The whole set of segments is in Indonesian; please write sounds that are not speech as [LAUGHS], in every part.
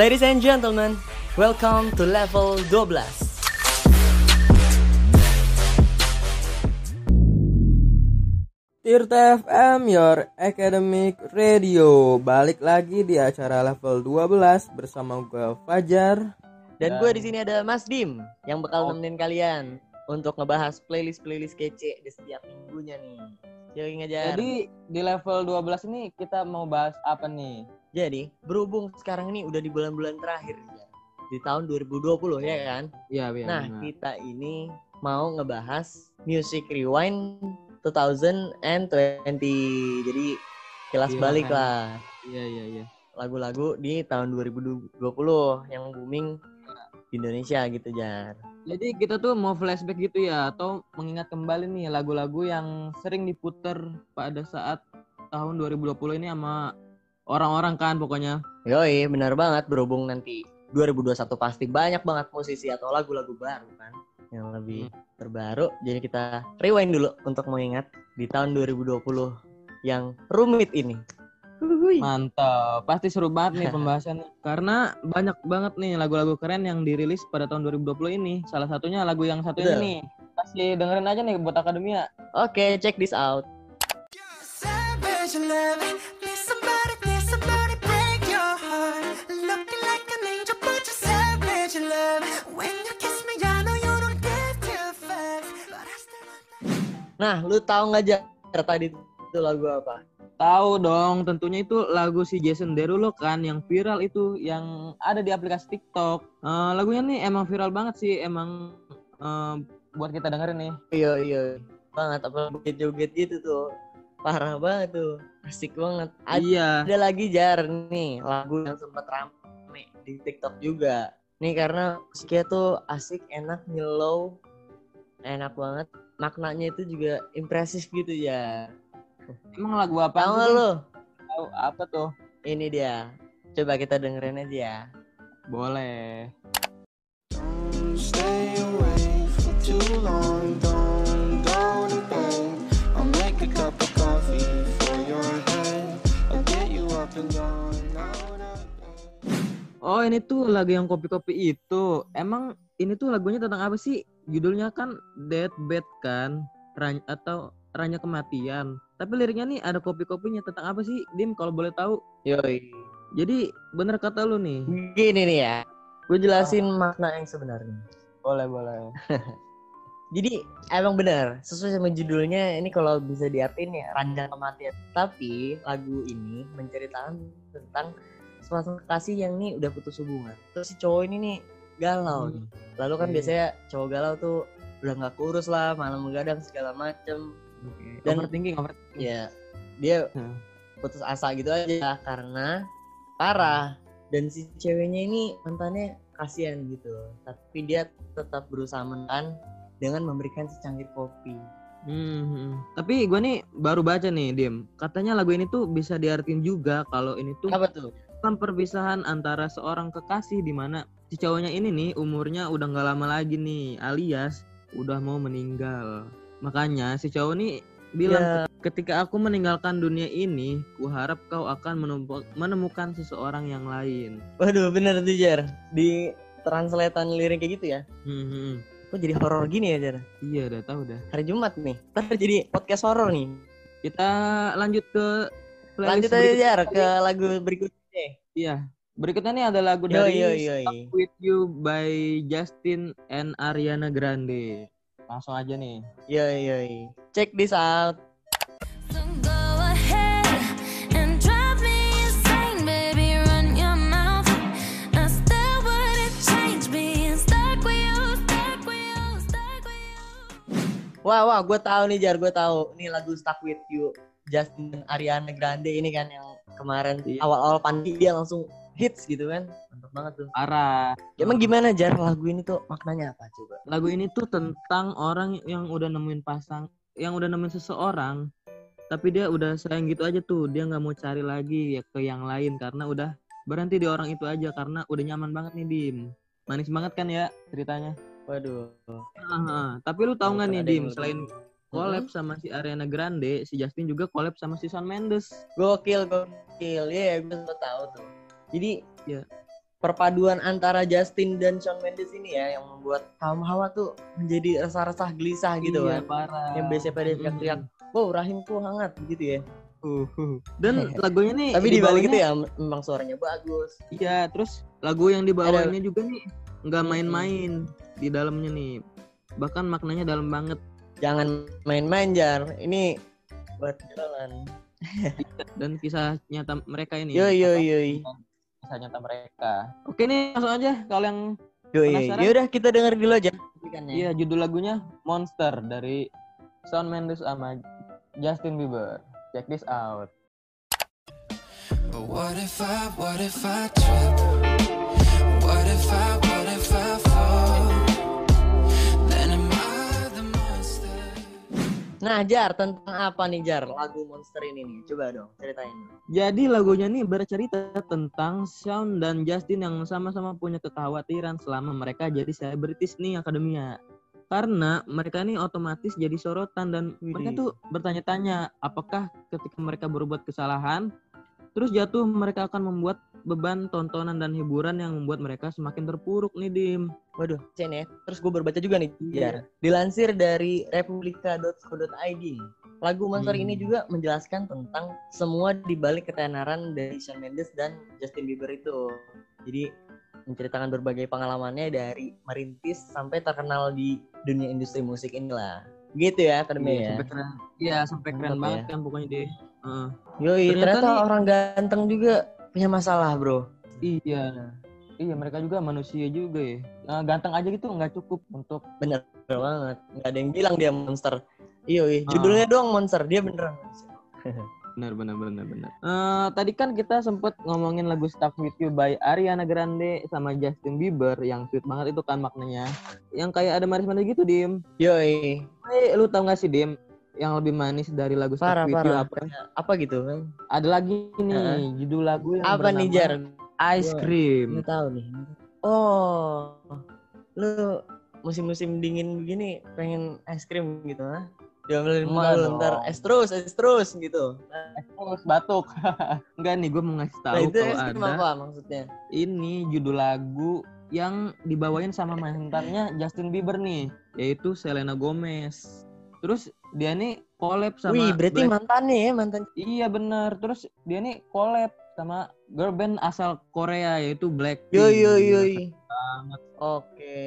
Ladies and gentlemen, welcome to level 12. Tirta FM, your academic radio. Balik lagi di acara level 12 bersama gue Fajar. Dan gue di sini ada Mas Dim yang bakal nemenin kalian untuk ngebahas playlist-playlist kece di setiap minggunya nih. Jadi di level 12 ini kita mau bahas apa nih? Jadi, berhubung sekarang ini udah di bulan-bulan terakhir ya. Di tahun 2020 ya kan? Iya, iya. Nah, benar. kita ini mau ngebahas Music Rewind 2020. Jadi kelas Iya, balik kan. lah. Iya, iya, iya. Lagu-lagu di tahun 2020 yang booming di Indonesia gitu, Jar. Jadi kita tuh mau flashback gitu ya atau mengingat kembali nih lagu-lagu yang sering diputer pada saat tahun 2020 ini sama orang-orang kan pokoknya. Yoi, benar banget berhubung nanti 2021 pasti banyak banget musisi atau lagu-lagu baru kan yang lebih terbaru. Jadi kita rewind dulu untuk mengingat di tahun 2020 yang rumit ini. Huhuy. Mantap, pasti seru banget nih [LAUGHS] pembahasannya. Karena banyak banget nih lagu-lagu keren yang dirilis pada tahun 2020 ini. Salah satunya lagu yang satu Betul. ini nih. Kasih dengerin aja nih buat akademia. Oke, check this out. Nah, lu tahu nggak Jar tadi itu lagu apa? Tahu dong, tentunya itu lagu si Jason Derulo kan yang viral itu yang ada di aplikasi TikTok. Eh, lagunya nih emang viral banget sih, emang eh, buat kita dengerin nih. Iya, iya. Banget apa joget-joget gitu tuh. Parah banget tuh. Asik banget. Ada Iya. Ada lagi jar nih lagu yang sempat rame di TikTok juga. Nih karena musiknya tuh asik, enak, nyelow, enak banget. Maknanya itu juga impresif gitu ya. Emang lagu apa? Tahu lu? Tahu apa tuh? Ini dia. Coba kita dengerin aja ya. Boleh. Don't stay away for too long. Don't go to bed. I'll make a cup of coffee for your head. I'll get you up and going out of bed. Oh ini tuh lagu yang kopi-kopi itu. Emang ini tuh lagunya tentang apa sih? Judulnya kan Deathbed kan? Ran- atau Ranya Kematian. Tapi liriknya nih ada kopi-kopinya tentang apa sih? Dim kalau boleh tahu. Yoi. Jadi bener kata lu nih. Gini nih ya. Gue jelasin makna yang sebenarnya. Boleh boleh. [LAUGHS] Jadi emang benar sesuai sama judulnya ini kalau bisa diartiin ya ranjang kematian. Tapi lagu ini menceritakan tentang sepasang kekasih yang nih udah putus hubungan. Terus si cowok ini nih galau Hmm. nih. Lalu kan Iya. biasanya cowok galau tuh udah nggak kurus lah, malam begadang segala macem. Dan- Dan overthinking, overthinking. Ya dia Hmm. putus asa gitu aja karena parah. Dan si ceweknya ini mantannya kasihan gitu. Tapi dia tetap berusaha menahan dengan memberikan secangkir kopi. Hmm, hmm. Tapi gue nih baru baca nih, Dim. Katanya lagu ini tuh bisa diartin juga kalau ini tuh Apa tuh? Tentang perpisahan antara seorang kekasih di mana si cowoknya ini nih umurnya udah nggak lama lagi nih, alias udah mau meninggal. Makanya si cowok nih bilang ketika aku meninggalkan dunia ini, ku harap kau akan menemukan seseorang yang lain. Waduh, bener tuh Jar. Di translatean lirik kayak gitu ya. Hmm, hmm. Kok jadi horor gini ya Jar? Iya, udah tahu dah. Hari Jumat nih. Ntar jadi podcast horor nih. Kita lanjut ke Lanjut aja. Jar ke lagu berikutnya. Iya. Berikutnya nih ada lagu dari yoi, yoi. Stuck With You by Justin and Ariana Grande. Langsung aja nih. Yoi, yoi. Check this out. Wah, wah, gue tahu nih Jar, gue tahu. Ini lagu Stuck With You. Justin dan Ariana Grande ini kan yang kemarin Iya. awal-awal pandemi dia langsung hits gitu kan. Mantap banget tuh. Parah. Emang gimana Jar lagu ini tuh maknanya apa coba? Lagu ini tuh tentang orang yang udah nemuin pasang, yang udah nemuin seseorang, tapi dia udah sayang gitu aja tuh. Dia nggak mau cari lagi ya ke yang lain karena udah berhenti di orang itu aja karena udah nyaman banget nih Dim. Manis banget kan ya ceritanya. Waduh. Aha, tapi lu tahu nggak nih Dim, selain collab sama si Ariana Grande, si Justin juga collab sama si Shawn Mendes. Gokil, gokil. Iya, gue sempat tahu tuh. Jadi Iya. perpaduan antara Justin dan Shawn Mendes ini ya yang membuat kaum hawa tuh menjadi resah-resah gelisah gitu iya, kan. parah. Yang biasanya pada teriak-teriak, "Wow, rahimku hangat" gitu ya. Uh, uh. Dan [LAUGHS] lagunya nih Tapi di balik itu dibawanya- ya memang suaranya bagus. Iya, terus lagu yang dibawainnya juga nih nggak main-main di dalamnya nih. Bahkan maknanya dalam banget Jangan main-main jar. Ini buat jalan. [LAUGHS] dan kisah nyata mereka ini. Yo yo yo. Kisah nyata mereka. Oke nih, langsung aja kalau yang Yo yo. Penasaran? Yaudah kita denger dulu aja. iya judul lagunya Monster dari Shawn Mendes sama Justin Bieber. Check this out. But what if I, what if I trip? Nah Jar tentang apa nih Jar lagu Monster ini nih? Coba dong ceritain. Jadi lagunya nih bercerita tentang Shawn dan Justin yang sama-sama punya kekhawatiran selama mereka jadi selebritis nih akademia. Karena mereka nih otomatis jadi sorotan dan mereka tuh bertanya-tanya apakah ketika mereka berbuat kesalahan terus jatuh mereka akan membuat beban tontonan dan hiburan yang membuat mereka semakin terpuruk nih Dim. Waduh, Cen ya. Terus gue berbaca juga nih, Iya. Jar. Dilansir dari republika.co.id. Lagu Monster Hmm. ini juga menjelaskan tentang semua dibalik ketenaran dari Shawn Mendes dan Justin Bieber itu. Jadi menceritakan berbagai pengalamannya dari merintis sampai terkenal di dunia industri musik inilah. Gitu ya, akademi ya. sampai keren. Iya, sampai keren Mantap banget ya. kan pokoknya deh. Heeh. Yoi, Ternyata ternyata, nih- orang ganteng juga punya masalah, bro. Iya. Iya, mereka juga manusia juga ya. Eh, ganteng aja gitu nggak cukup untuk Bener banget. Nggak ada yang bilang dia monster. Iya. Ah. judulnya doang monster. Dia beneran monster. [LAUGHS] benar benar benar benar. Eh, tadi kan kita sempet ngomongin lagu Stuck With You by Ariana Grande sama Justin Bieber yang sweet banget itu kan maknanya. Yang kayak ada manis-manis gitu, Dim. Yoi. Eh, lu tau gak sih, Dim? Yang lebih manis dari lagu Parah, You parah. apa? Apa gitu kan? Ada lagi nih, Heeh. judul lagu yang Apa nih, Jar? Ice Cream. Nggak tahu nih. Oh. Lu musim-musim dingin begini pengen es krim gitu, ha? Diambilin malu ntar es terus, es terus gitu. Terus batuk. [LAUGHS] Enggak nih, gue mau ngasih tahu Nah, itu kalau es krim ada apa maksudnya? ini judul lagu yang dibawain sama mantannya Justin Bieber nih, yaitu Selena Gomez. Terus dia nih collab sama Wih, berarti Black- mantannya ya, mantan. Iya bener. Terus dia nih collab sama girl band asal Korea yaitu Blackpink. Yo yo yo. Banget. Oke,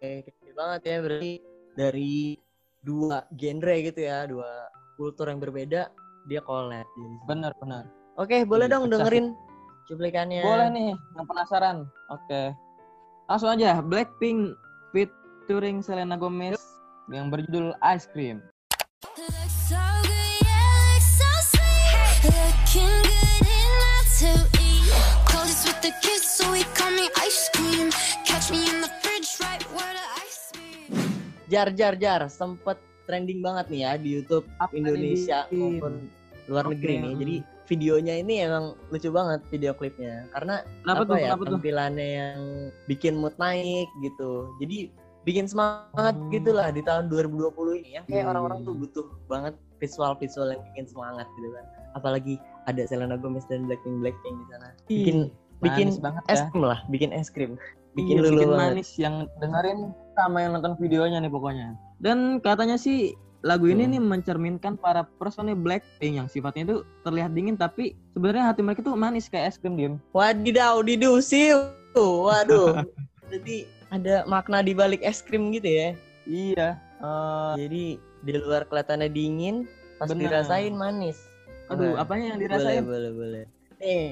kecil banget ya berarti dari dua genre gitu ya, dua kultur yang berbeda dia collab. Jadi. Bener bener. Oke, boleh Iya, dong dengerin cuplikannya. Boleh nih yang penasaran. Oke. Langsung aja Blackpink featuring Selena Gomez yang berjudul Ice Cream. Jar jar jar sempet trending banget nih ya di YouTube Apa Indonesia maupun luar Oke, negeri nih. hmm. Jadi videonya ini emang lucu banget video klipnya karena Kenapa apa tuh? ya Kenapa tuh? yang bikin mood naik gitu. Jadi bikin semangat Hmm. gitu lah di tahun 2020 ini yang kayak Iya, orang-orang tuh butuh banget visual-visual yang bikin semangat gitu kan. Apalagi ada Selena Gomez dan Blackpink Blackpink di sana. Bikin bikin Manis banget es ya. krim lah, bikin es krim. Bikin Iya, lulu bikin banget. manis yang dengerin sama yang nonton videonya nih pokoknya. Dan katanya sih lagu ini Hmm. nih mencerminkan para personil Blackpink yang sifatnya itu terlihat dingin tapi sebenarnya hati mereka tuh manis kayak es krim diem. Wadidaw, didusiu. Waduh. [LAUGHS] Jadi ada makna di balik es krim gitu ya. Iya. eh, Jadi di luar kelihatannya dingin, pas Bener. dirasain manis. aduh, Wah, apanya yang Boleh, dirasain? boleh, boleh. Nih.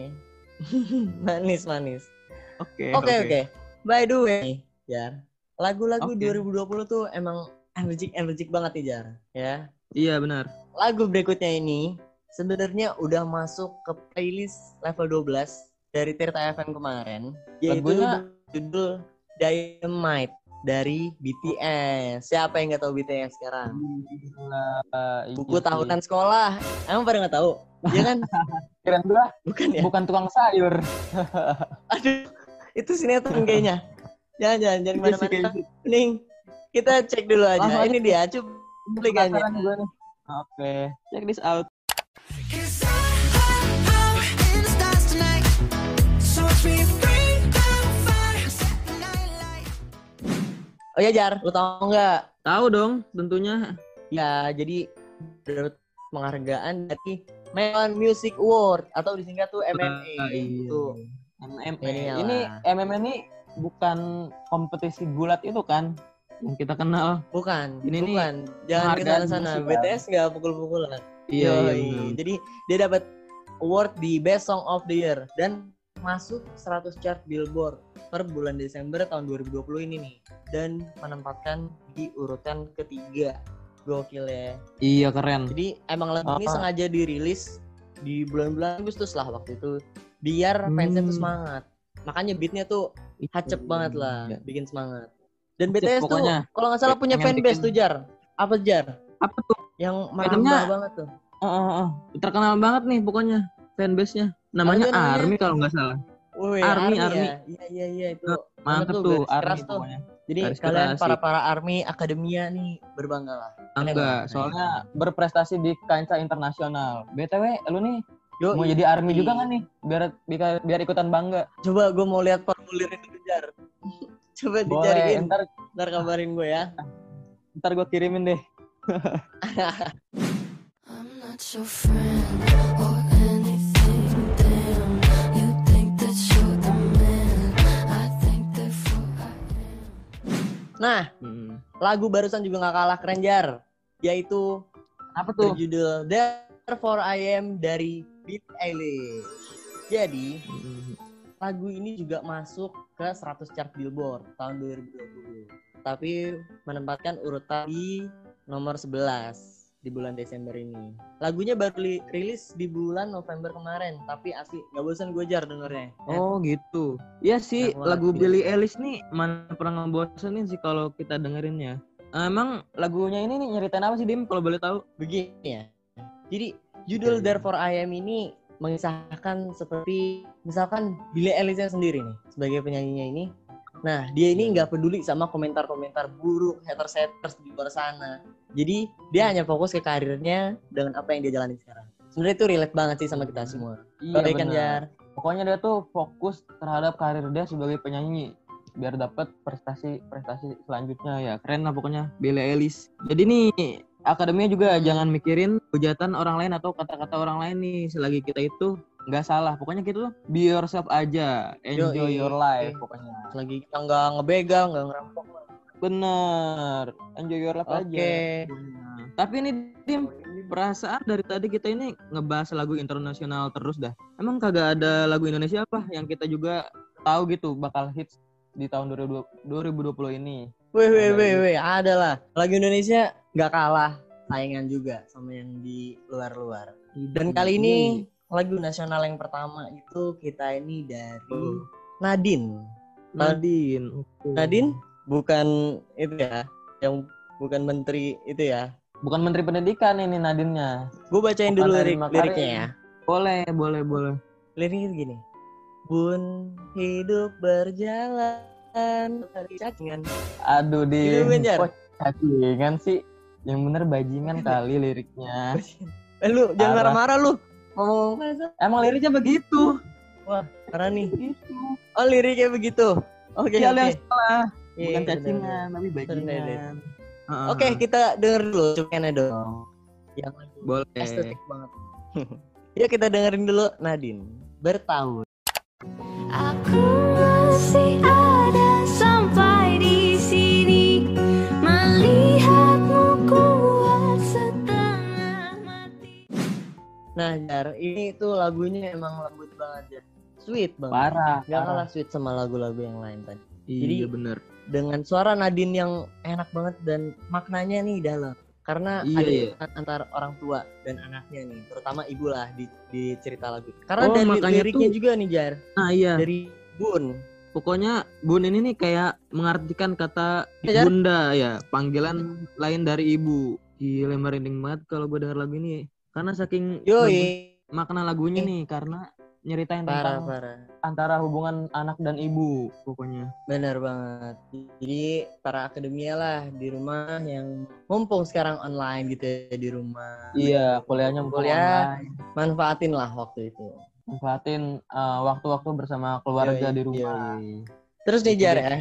[LAUGHS] manis, manis. Oke. Oke, oke. By the way, Jar. Lagu-lagu Oke. 2020 tuh emang energik-energik banget nih, Jar. Ya. Iya benar. Lagu berikutnya ini sebenarnya udah masuk ke playlist level 12 dari Tirta FM kemarin. Yaitu Lagunya- judul Dynamite dari BTS. Siapa yang nggak tahu BTS sekarang? Iya Buku sih. tahunan sekolah. Emang pada nggak tahu? Ya kan? [LAUGHS] Keren gua Bukan ya? bukan tukang sayur. [LAUGHS] Aduh, itu sinetron kayaknya. Jangan, jangan, jangan Iya kayak gitu. Mending kita cek dulu aja. Ini dia, cuplikannya. Oke, check this out. Oh ya Jar, lu tau nggak? Tahu dong, tentunya. Ya, jadi dapat penghargaan dari Melon Music Award atau disingkat tuh MMA. Ah, iya. Tuh. MMA. Ini Ini. MMA ini bukan kompetisi gulat itu kan yang kita kenal. Bukan, Ini nih bukan. Jangan ke sana. musik? BTS nggak pukul-pukulan. Iya, Yoi. benar. Jadi dia dapat award di Best Song of the Year dan masuk 100 chart Billboard per bulan Desember tahun 2020 ini nih dan menempatkan di urutan ketiga. Gokil ya. Iya keren. Jadi emang lagu ini Ah. sengaja dirilis di bulan-bulan Agustus lah waktu itu biar fansnya tuh Hmm. semangat. Makanya beatnya tuh hacep banget lah, Iya. bikin semangat. Dan BTS pokoknya. tuh kalau nggak salah punya Pengen fanbase bikin- tuh Jar. Apa Jar? Apa tuh? Yang merambah banget tuh. Oh, oh, oh. Terkenal banget nih pokoknya fanbase-nya. Namanya Apa namanya? Army kalau nggak salah. Wih, Army, ya. Army. Iya iya iya itu. Mantep tuh, tuh, garis keras Army tuh. pokoknya. Jadi Garis kalian keras, para para Army Akademia nih berbangga lah. Keren Enggak, banget. soalnya berprestasi di kancah internasional. BTW, lu nih Yo, mau jadi army juga kan nih? Biar biar, biar ikutan bangga. coba gue mau lihat formulir itu Jar. [LAUGHS] coba Boleh, dicariin. ntar Ntar kabarin gue ya. ntar gue kirimin deh. [LAUGHS] [LAUGHS] I'm not your friend Nah, Hmm. lagu barusan juga nggak kalah keren Jar. Yaitu Apa tuh? berjudul Therefore I Am dari Billie Eilish. Jadi, Hmm. lagu ini juga masuk ke 100 chart Billboard tahun 2020. Tapi menempatkan urutan di nomor 11 di bulan Desember ini. Lagunya baru li- rilis di bulan November kemarin, tapi asli nggak bosan gue jar dengernya. Ya. Oh gitu. Iya sih banget, lagu iya. Billie Eilish nih mana pernah ngebosenin sih kalau kita dengerinnya. Emang lagunya ini nih nyeritain apa sih Dim kalau boleh tahu? Begini ya. Jadi judul Iya, iya. Therefore I Am ini mengisahkan seperti misalkan Billie Eilish sendiri nih sebagai penyanyinya ini. Nah dia ini nggak peduli sama komentar-komentar buruk haters-haters di luar sana. Jadi dia hanya fokus ke karirnya dengan apa yang dia jalani sekarang. Sebenarnya itu relate banget sih sama kita semua. Iya Iya kan. Jar? Pokoknya dia tuh fokus terhadap karir dia sebagai penyanyi biar dapat prestasi-prestasi selanjutnya ya. Keren lah pokoknya Billie Eilish. Jadi nih akademinya juga Hmm. jangan mikirin hujatan orang lain atau kata-kata orang lain nih selagi kita itu nggak salah. Pokoknya tuh be yourself aja, enjoy Yoi. your life pokoknya. Lagi kita nggak ngebegal, nggak ngerampok. Bener, enjoy your life Oke. aja. Nah, Tapi ini tim perasaan dari tadi kita ini ngebahas lagu internasional terus dah. Emang kagak ada lagu Indonesia apa yang kita juga tahu gitu bakal hits di tahun 2020, 2020 ini? Wih, wih, wih, wih, ada lah. Lagu Indonesia nggak kalah saingan juga sama yang di luar-luar. Dan kali ini lagu nasional yang pertama itu kita ini dari Oh. Nadine. Nadine. Oke. Nadine bukan itu ya, yang bukan menteri itu ya. bukan Menteri Pendidikan ini Nadine-nya. Gue bacain Bukan dulu lirik liriknya ya. Boleh, boleh, boleh. Liriknya gini. Bun hidup berjalan dari cacingan. Aduh di cacingan sih? Yang bener bajingan kali liriknya. [LAUGHS] Eh lu jangan marah-marah lu. Ngomong apa Emang liriknya begitu. Marah nih. Gitu. Oh liriknya begitu. Oke. Iya, lu oke. yang salah. Iya, Bukan bener, cacingan, tapi bajingan. Heeh. Oke, kita denger dulu cuplikannya dong. Yang boleh. estetik banget. [LAUGHS] Yuk kita dengerin dulu Nadine. Bertahun. Aku masih ada sampai di sini melihatmu kuat setengah mati. Nah, Jar, ini tuh lagunya emang lembut banget ya. Sweet banget. Parah. Gak parah. kalah sweet sama lagu-lagu yang lain tadi. Iya Jadi- bener. Dengan suara Nadine yang enak banget dan maknanya nih dalam. Karena Iya, ada iya. antara orang tua dan anaknya nih, terutama ibu lah di, di cerita lagu. Karena Oh, dari liriknya tuh- juga nih Jar, Nah iya. dari Bun. Pokoknya Bun ini nih kayak mengartikan kata Jar? bunda ya, panggilan lain dari ibu. Gila merinding banget kalau gue denger lagu ini. Karena saking Yoi, makna lagunya nih karena nyeritain parah tentang parah. antara hubungan anak dan ibu pokoknya. Benar banget. Jadi para akademia lah di rumah yang mumpung sekarang online gitu ya di rumah. Iya, kuliahnya mumpung Kuliah. online. Manfaatin lah waktu itu. Manfaatin uh, waktu-waktu bersama keluarga Yoi, di rumah. yoi. Terus nih Jar ya.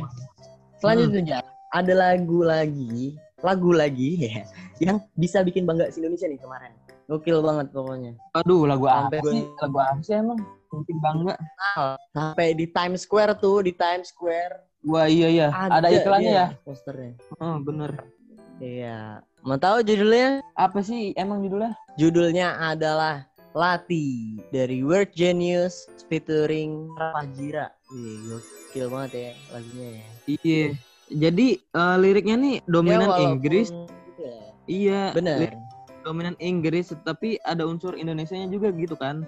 Selanjutnya Jar. ada lagu lagi, lagu lagi [LAUGHS] ya, yang bisa bikin bangga si Indonesia nih kemarin. Gokil banget pokoknya. Aduh, lagu Sampai apa sih? Lagu apa sih emang? Mungkin bangga. Sampai di Times Square tuh, di Times Square Wah iya iya. Ada, iklannya dia ya? Posternya. Oh, bener. Iya. Mau tahu judulnya? Apa sih emang judulnya? Judulnya adalah Lati dari World Genius featuring Fajira. Wih, gokil banget ya lagunya ya. Iya. Jadi eh, liriknya nih dominan Ya, Inggris. Iya, Iya. Bener. lirik Dominan Inggris, tapi ada unsur Indonesianya juga gitu kan.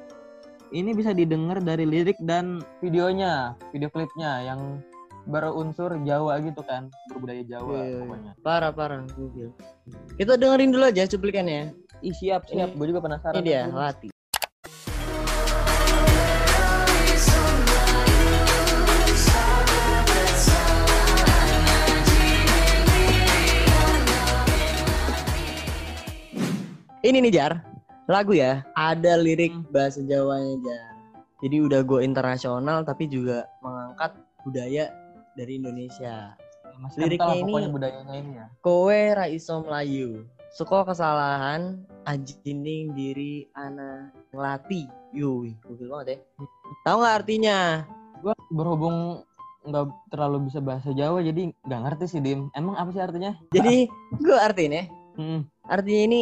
Ini bisa didengar dari lirik dan videonya, video klipnya yang berunsur Jawa gitu kan, berbudaya Jawa Iya, iya. pokoknya. Parah parah. Kita dengerin dulu aja cuplikannya. Ih siap siap, gue juga penasaran. Ini dia Aduh. Ini nih Jar, lagu ya, ada lirik bahasa Jawanya Jar. Jadi udah go internasional tapi juga mengangkat budaya dari Indonesia. Masih liriknya kental ini- budayanya ini ya. Kowe ra iso melayu. Suko kesalahan ajining diri ana ngelati. Yuh, gokil banget ya. Tahu nggak artinya? Gue berhubung nggak terlalu bisa bahasa Jawa jadi nggak ngerti sih Dim. Emang apa sih artinya? Jadi gue artiin ya. Hmm. Artinya ini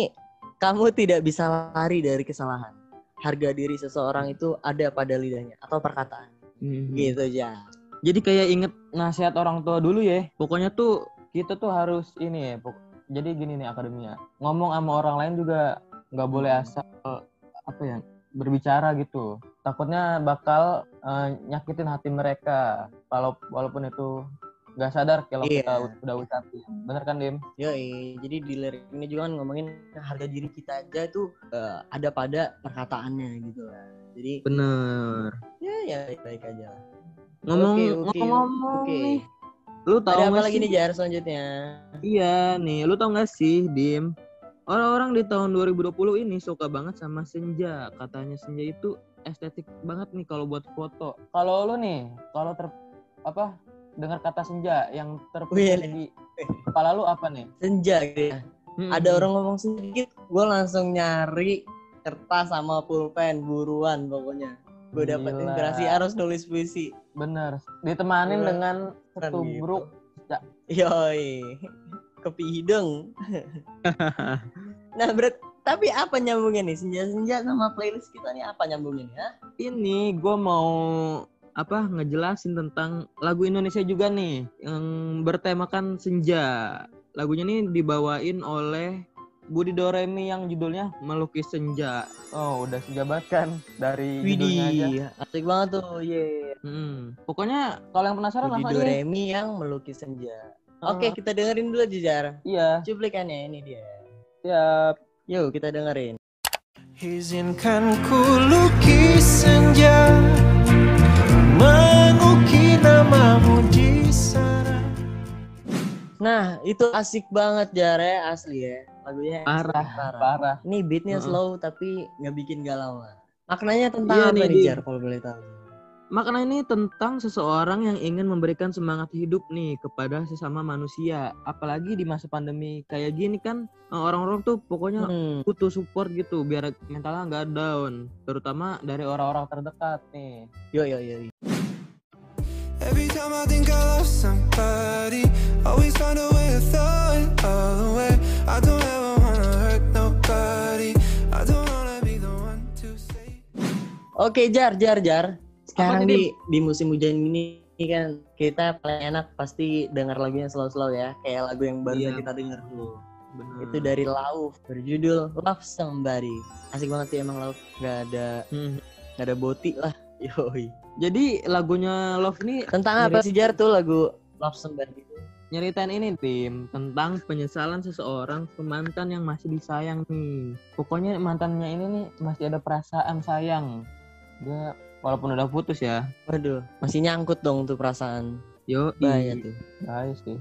kamu tidak bisa lari dari kesalahan. Harga diri seseorang itu ada pada lidahnya atau perkataan. Hmm. Gitu aja. Jadi kayak inget nasihat orang tua dulu ya. Pokoknya tuh kita tuh harus ini ya. pok- Jadi gini nih akademia. Ngomong sama orang lain juga nggak boleh asal apa ya berbicara gitu. Takutnya bakal eh, nyakitin hati mereka. Kalau walaupun itu nggak sadar kalau Iya. kita udah ucapin. Bener kan Dim? Yoi, jadi di lirik ini juga kan ngomongin harga diri kita aja itu eh, ada pada perkataannya gitu lah. Jadi Bener. ya ya baik aja lah. Ngomong Oke, oke, ngomong oke. nih. Lu tahu Ada apa nggak lagi sih? nih Jar selanjutnya? Iya nih, lu tau gak sih, Dim? Orang-orang di tahun 2020 ini suka banget sama senja. Katanya senja itu estetik banget nih kalau buat foto. Kalau lu nih, kalau ter apa dengar kata senja yang terpikir di kepala lu apa nih? Senja gitu ya. Hmm, Ada orang ngomong sedikit, gue langsung nyari kertas sama pulpen buruan pokoknya. Gue dapat inspirasi harus nulis puisi. bener. Ditemanin Gila. dengan Keren setubruk. Yoi, kopi hidung. nah berat, tapi apa nyambungnya nih senja-senja sama playlist kita nih apa nyambungnya? Ha? Ini gue mau apa ngejelasin tentang lagu Indonesia juga nih yang bertemakan senja. Lagunya nih dibawain oleh Budi Doremi yang judulnya Melukis Senja. Oh, udah senja banget kan dari judulnya aja. Widih, asik banget tuh, ye. Hmm. Pokoknya kalau yang penasaran Budi langsung aja. Doremi yang melukis senja. Oke, kita dengerin dulu aja, Jar. Iya, Cuplikannya ini dia. siap. Yuk, kita dengerin. Izinkan ku lukis senja Nah, itu asik banget Jar ya, asli ya. Lagunya Parah, parah. parah. Ini beatnya Heeh. slow tapi nggak bikin galau. Maknanya tentang Iya apa nih. Jar kalau boleh tahu? Makna ini tentang seseorang yang ingin memberikan semangat hidup nih kepada sesama manusia. Apalagi di masa pandemi kayak gini kan eh, orang-orang tuh pokoknya Hmm. butuh support gitu biar mentalnya nggak down. Terutama dari orang-orang terdekat nih. Yo yo yo. yo. Every time I think I lost somebody Always find a way to throw it all away I don't ever wanna hurt nobody I don't wanna be the one to say Oke, Jar, Jar, Jar. Sekarang di di musim hujan ini kan kita paling enak pasti dengar lagunya slow-slow ya, kayak lagu yang baru Iya. kita dengar dulu. Bener. Itu dari Lauf berjudul Love Somebody. Asik banget sih emang Lauf, nggak ada Hmm. nggak ada boti lah. [LAUGHS] Yoi. Jadi lagunya Love ini Tentang apa sih Jar tuh lagu Love Somebody itu? nyeritain ini tim tentang penyesalan seseorang ke mantan yang masih disayang nih. Pokoknya mantannya ini nih masih ada perasaan sayang. Dia walaupun udah putus ya. Waduh, masih nyangkut dong tuh perasaan. Yo, Bahaya tuh. Bahaya sih.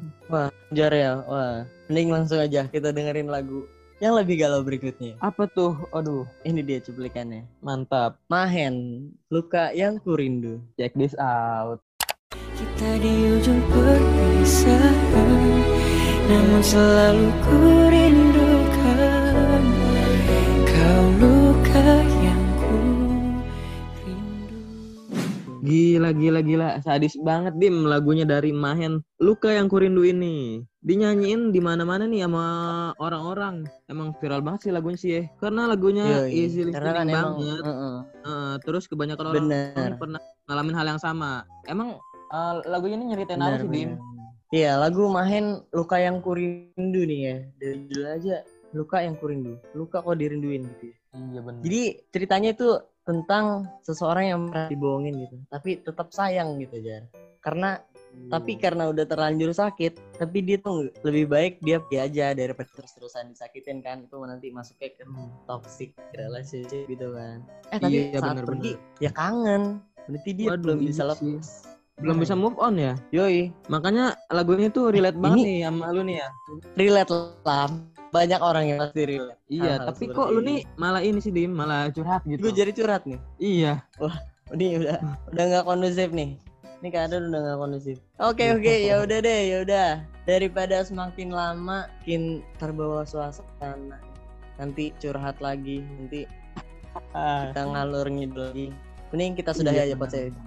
Jar ya, wah. Mending langsung aja kita dengerin lagu yang lebih galau berikutnya. Apa tuh? Aduh, Ini dia cuplikannya. mantap. Mahen, luka yang kurindu. Check this out. Kita di ujung perpisahan Namun selalu ku rindukan Kau luka yang ku rindu Gila gila gila sadis banget dim lagunya dari Mahen Luka yang kurindu ini dinyanyiin di mana-mana nih sama orang-orang emang viral banget sih lagunya sih ya karena lagunya Yoi. easy listening kan emang banget heeh. Eh, terus kebanyakan orang, Bener. orang pernah ngalamin hal yang sama emang eh, lagunya ini nyeritain apa sih dim. Iya, lagu Mahen Luka yang kurindu nih ya. Dari judul aja Luka yang kurindu. Luka kok dirinduin gitu ya. iya benar Jadi ceritanya itu tentang seseorang yang pernah dibohongin gitu, tapi tetap sayang gitu Jar. Karena tapi karena udah terlanjur sakit, tapi dia tuh lebih baik dia pergi aja daripada terus-terusan disakitin kan. Itu nanti masuknya ke toxic relationship gitu kan. Eh tapi Iya, saat bener-bener. pergi ya kangen. Berarti dia Waduh, belum iya bisa lepas. belum bisa move on ya Yoi, makanya lagunya tuh relate banget Ini- nih sama lu nih ya relate lah. Banyak orang yang pasti relate. iya Hal-hal tapi seperti kok lu nih malah ini sih dim malah curhat gitu Gue jadi curhat nih. iya Ini udah udah nggak kondusif nih. Ini keadaan udah nggak kondusif. Oke Iya. oke ya udah deh ya udah. Daripada semakin lama makin terbawa suasana. Nanti curhat lagi, nanti Ah, kita ngalur ngidul lagi. Mending kita sudah Iya, aja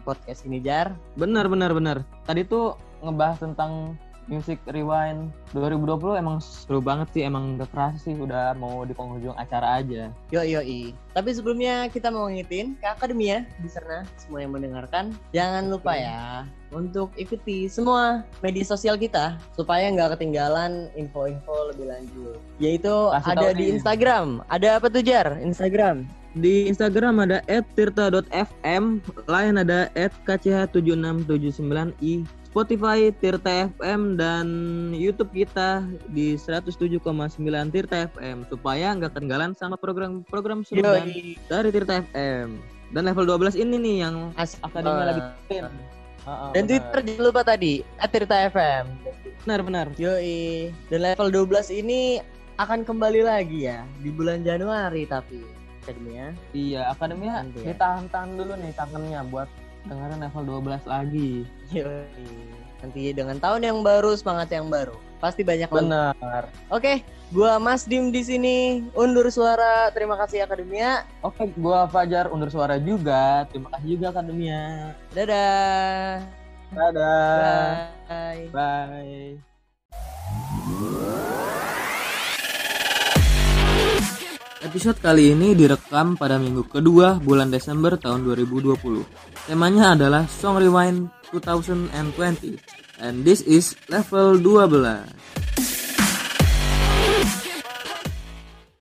podcast ini jar. benar benar benar tadi tuh ngebahas tentang Music Rewind 2020 emang seru banget sih emang gak kerasa sih udah mau di penghujung acara aja Yo yo i. Tapi sebelumnya kita mau ngingetin ke akademi ya di sana semua yang mendengarkan. Jangan lupa ya untuk ikuti semua media sosial kita supaya nggak ketinggalan info-info lebih lanjut. Yaitu Kasih ada di nih. Instagram. Ada apa tuh Jar? Instagram. di Instagram ada @tirta.fm lain ada @kch7679i Spotify Tirta FM dan YouTube kita di 107,9 Tirta FM supaya nggak ketinggalan sama program-program seru dari Tirta FM. Dan level 12 ini nih yang Asik akademi lagi banget. bikin. Heeh, Dan benar. Twitter jangan lupa tadi @tirta FM. benar benar. Yoi. Dan level 12 ini akan kembali lagi ya di bulan Januari tapi akademinya. Iya, akademinya Nanti ya. ditahan-tahan dulu nih kangennya buat dengerin level 12 lagi. Yoi. Nanti dengan tahun yang baru, semangat yang baru. Pasti banyak. Benar. Oke, gua Mas Dim di sini undur suara. Terima kasih Akademia. Oke, gua Fajar undur suara juga. Terima kasih juga akademia. Dadah. Dadah. Bye. Bye. Episode kali ini direkam pada minggu kedua bulan Desember tahun 2020. Temanya adalah Song Rewind 2020 and this is level 12.